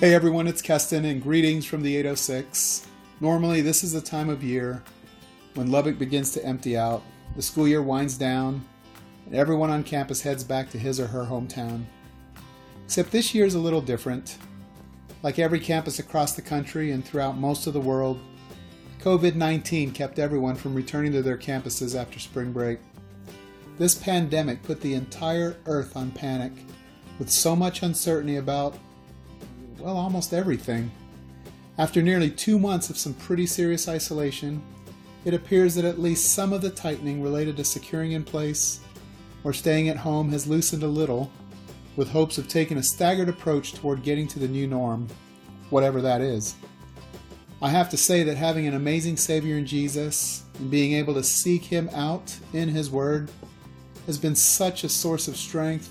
Hey everyone, it's Keston and greetings from the 806. Normally, this is the time of year when Lubbock begins to empty out, the school year winds down, and everyone on campus heads back to his or her hometown. Except this year is a little different. Like every campus across the country and throughout most of the world, COVID 19 kept everyone from returning to their campuses after spring break. This pandemic put the entire earth on panic, with so much uncertainty about well, almost everything. After nearly two months of some pretty serious isolation, it appears that at least some of the tightening related to securing in place or staying at home has loosened a little, with hopes of taking a staggered approach toward getting to the new norm, whatever that is. I have to say that having an amazing Savior in Jesus and being able to seek Him out in His Word has been such a source of strength,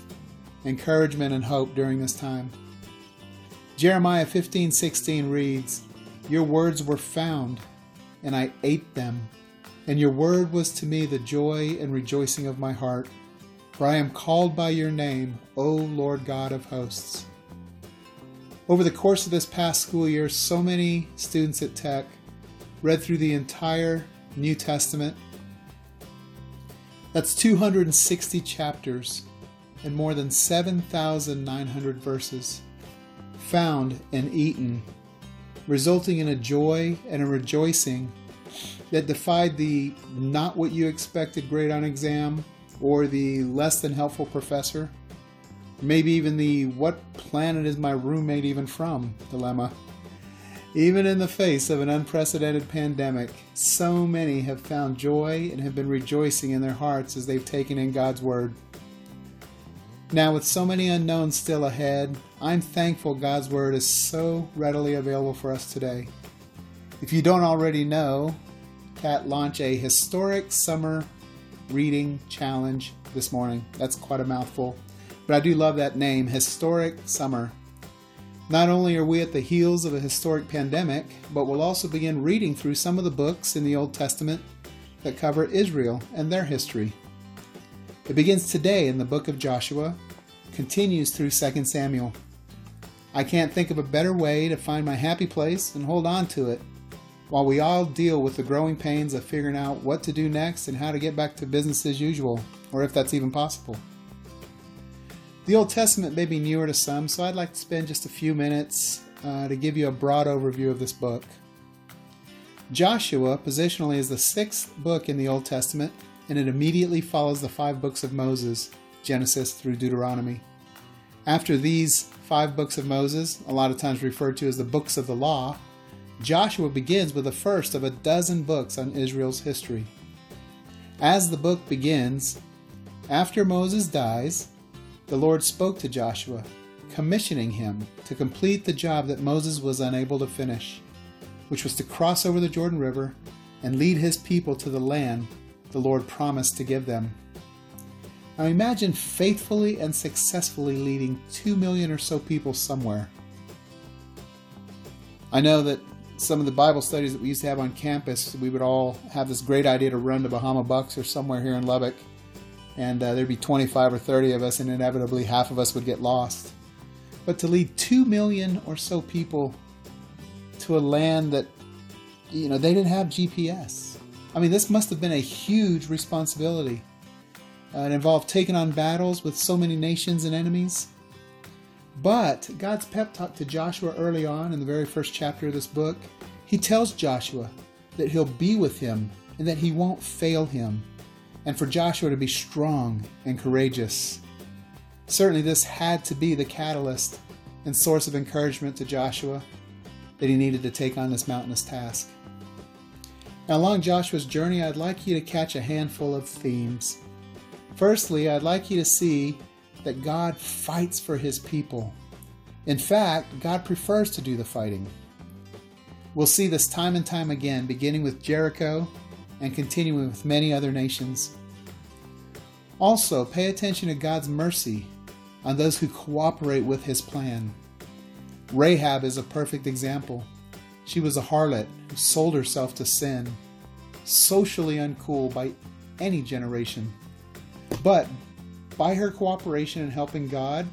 encouragement, and hope during this time. Jeremiah 15:16 reads, "Your words were found, and I ate them, and your word was to me the joy and rejoicing of my heart, for I am called by your name, O Lord God of hosts." Over the course of this past school year, so many students at Tech read through the entire New Testament. That's 260 chapters and more than 7,900 verses found and eaten, resulting in a joy and a rejoicing that defied the not what you expected grade on exam or the less than helpful professor, maybe even the what planet is my roommate even from dilemma. Even in the face of an unprecedented pandemic, so many have found joy and have been rejoicing in their hearts as they've taken in God's Word. Now, with so many unknowns still ahead, I'm thankful God's Word is so readily available for us today. If you don't already know, Kat launched a historic summer reading challenge this morning. That's quite a mouthful, but I do love that name, Historic Summer. Not only are we at the heels of a historic pandemic, but we'll also begin reading through some of the books in the Old Testament that cover Israel and their history. It begins today in the book of Joshua, continues through 2 Samuel. I can't think of a better way to find my happy place and hold on to it while we all deal with the growing pains of figuring out what to do next and how to get back to business as usual, or if that's even possible. The Old Testament may be newer to some, so I'd like to spend just a few minutes uh, to give you a broad overview of this book. Joshua, positionally, is the sixth book in the Old Testament and it immediately follows the five books of Moses, Genesis through Deuteronomy. After these five books of Moses, a lot of times referred to as the books of the law, Joshua begins with the first of a dozen books on Israel's history. As the book begins, after Moses dies, the Lord spoke to Joshua, commissioning him to complete the job that Moses was unable to finish, which was to cross over the Jordan River and lead his people to the land the Lord promised to give them. Now imagine faithfully and successfully leading 2 million or so people somewhere. I know that some of the Bible studies that we used to have on campus, we would all have this great idea to run to Bahama Bucks or somewhere here in Lubbock, and uh, there'd be 25 or 30 of us, and inevitably half of us would get lost. But to lead 2 million or so people to a land that, you know, they didn't have GPS I mean, this must have been a huge responsibility. Uh, it involved taking on battles with so many nations and enemies. But God's pep talk to Joshua early on in the very first chapter of this book, he tells Joshua that he'll be with him and that he won't fail him, and for Joshua to be strong and courageous. Certainly, this had to be the catalyst and source of encouragement to Joshua that he needed to take on this mountainous task. Now, along Joshua's journey, I'd like you to catch a handful of themes. Firstly, I'd like you to see that God fights for his people. In fact, God prefers to do the fighting. We'll see this time and time again, beginning with Jericho and continuing with many other nations. Also, pay attention to God's mercy on those who cooperate with his plan. Rahab is a perfect example. She was a harlot who sold herself to sin, socially uncool by any generation. But by her cooperation in helping God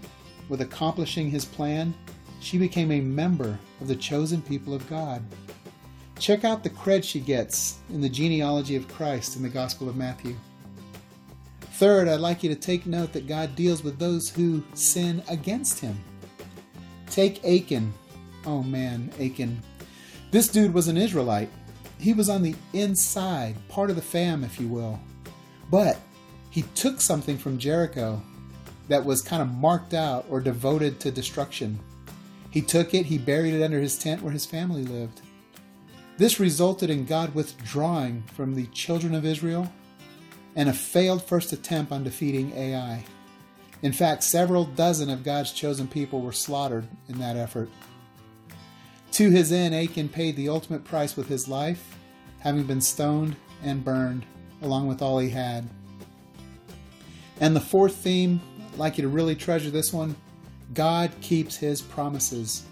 with accomplishing his plan, she became a member of the chosen people of God. Check out the cred she gets in the genealogy of Christ in the Gospel of Matthew. Third, I'd like you to take note that God deals with those who sin against him. Take Achan. Oh man, Achan. This dude was an Israelite. He was on the inside, part of the fam, if you will. But he took something from Jericho that was kind of marked out or devoted to destruction. He took it, he buried it under his tent where his family lived. This resulted in God withdrawing from the children of Israel and a failed first attempt on defeating Ai. In fact, several dozen of God's chosen people were slaughtered in that effort. To his end, Achan paid the ultimate price with his life, having been stoned and burned, along with all he had. And the fourth theme, I'd like you to really treasure this one God keeps his promises.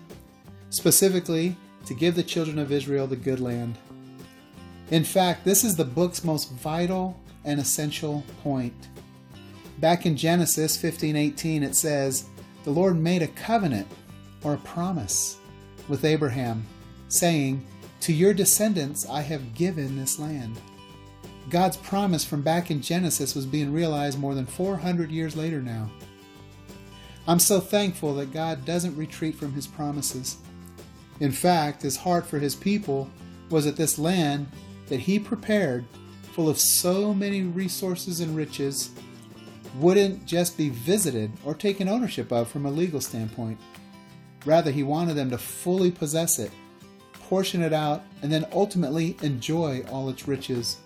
Specifically, to give the children of Israel the good land. In fact, this is the book's most vital and essential point. Back in Genesis 15:18 it says, "The Lord made a covenant or a promise with Abraham, saying, "To your descendants I have given this land." God's promise from back in Genesis was being realized more than 400 years later now. I'm so thankful that God doesn't retreat from his promises. In fact, his heart for his people was that this land that he prepared, full of so many resources and riches, wouldn't just be visited or taken ownership of from a legal standpoint. Rather, he wanted them to fully possess it, portion it out, and then ultimately enjoy all its riches.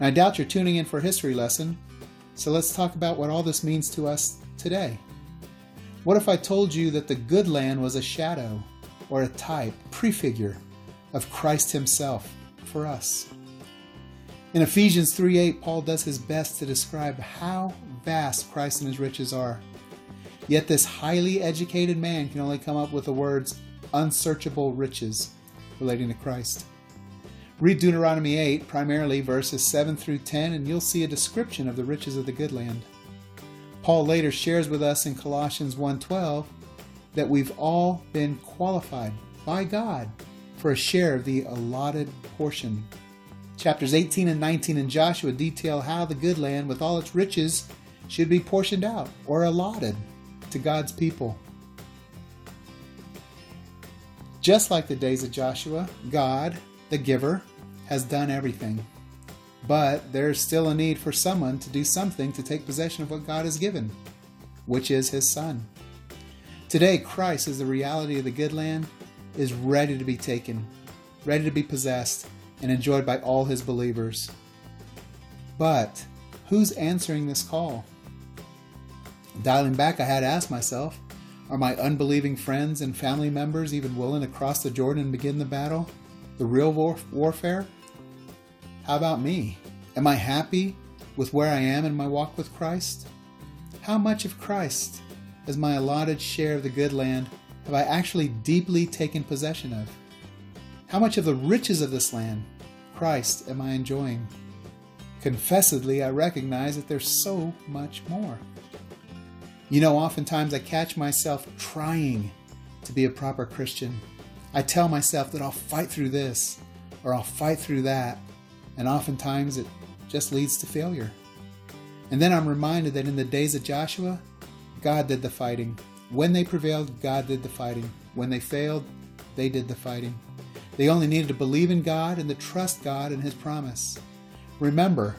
And I doubt you're tuning in for a history lesson, so let's talk about what all this means to us today. What if I told you that the good land was a shadow or a type, prefigure of Christ Himself for us. In Ephesians 3:8, Paul does his best to describe how vast Christ and his riches are. Yet this highly educated man can only come up with the words unsearchable riches relating to Christ. Read Deuteronomy 8, primarily verses 7 through 10, and you'll see a description of the riches of the good land. Paul later shares with us in Colossians 1:12 that we've all been qualified by God for a share of the allotted portion. Chapters 18 and 19 in Joshua detail how the good land, with all its riches, should be portioned out or allotted to God's people. Just like the days of Joshua, God, the giver, has done everything. But there's still a need for someone to do something to take possession of what God has given, which is His Son. Today, Christ, as the reality of the good land, is ready to be taken, ready to be possessed, and enjoyed by all his believers. But who's answering this call? Dialing back, I had to ask myself are my unbelieving friends and family members even willing to cross the Jordan and begin the battle, the real war- warfare? How about me? Am I happy with where I am in my walk with Christ? How much of Christ as my allotted share of the good land have I actually deeply taken possession of? How much of the riches of this land, Christ, am I enjoying? Confessedly, I recognize that there's so much more. You know, oftentimes I catch myself trying to be a proper Christian. I tell myself that I'll fight through this or I'll fight through that, and oftentimes it just leads to failure. And then I'm reminded that in the days of Joshua, God did the fighting. When they prevailed, God did the fighting. When they failed, they did the fighting. They only needed to believe in God and to trust God and His promise. Remember,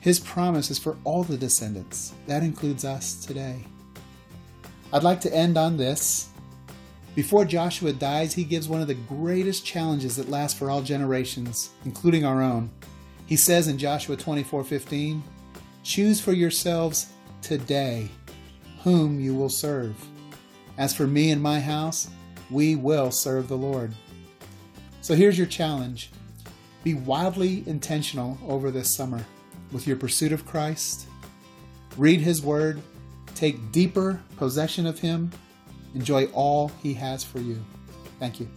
His promise is for all the descendants. That includes us today. I'd like to end on this. Before Joshua dies, he gives one of the greatest challenges that last for all generations, including our own. He says in Joshua 24:15, "Choose for yourselves today whom you will serve. As for me and my house, we will serve the Lord. So here's your challenge be wildly intentional over this summer with your pursuit of Christ. Read His Word, take deeper possession of Him, enjoy all He has for you. Thank you.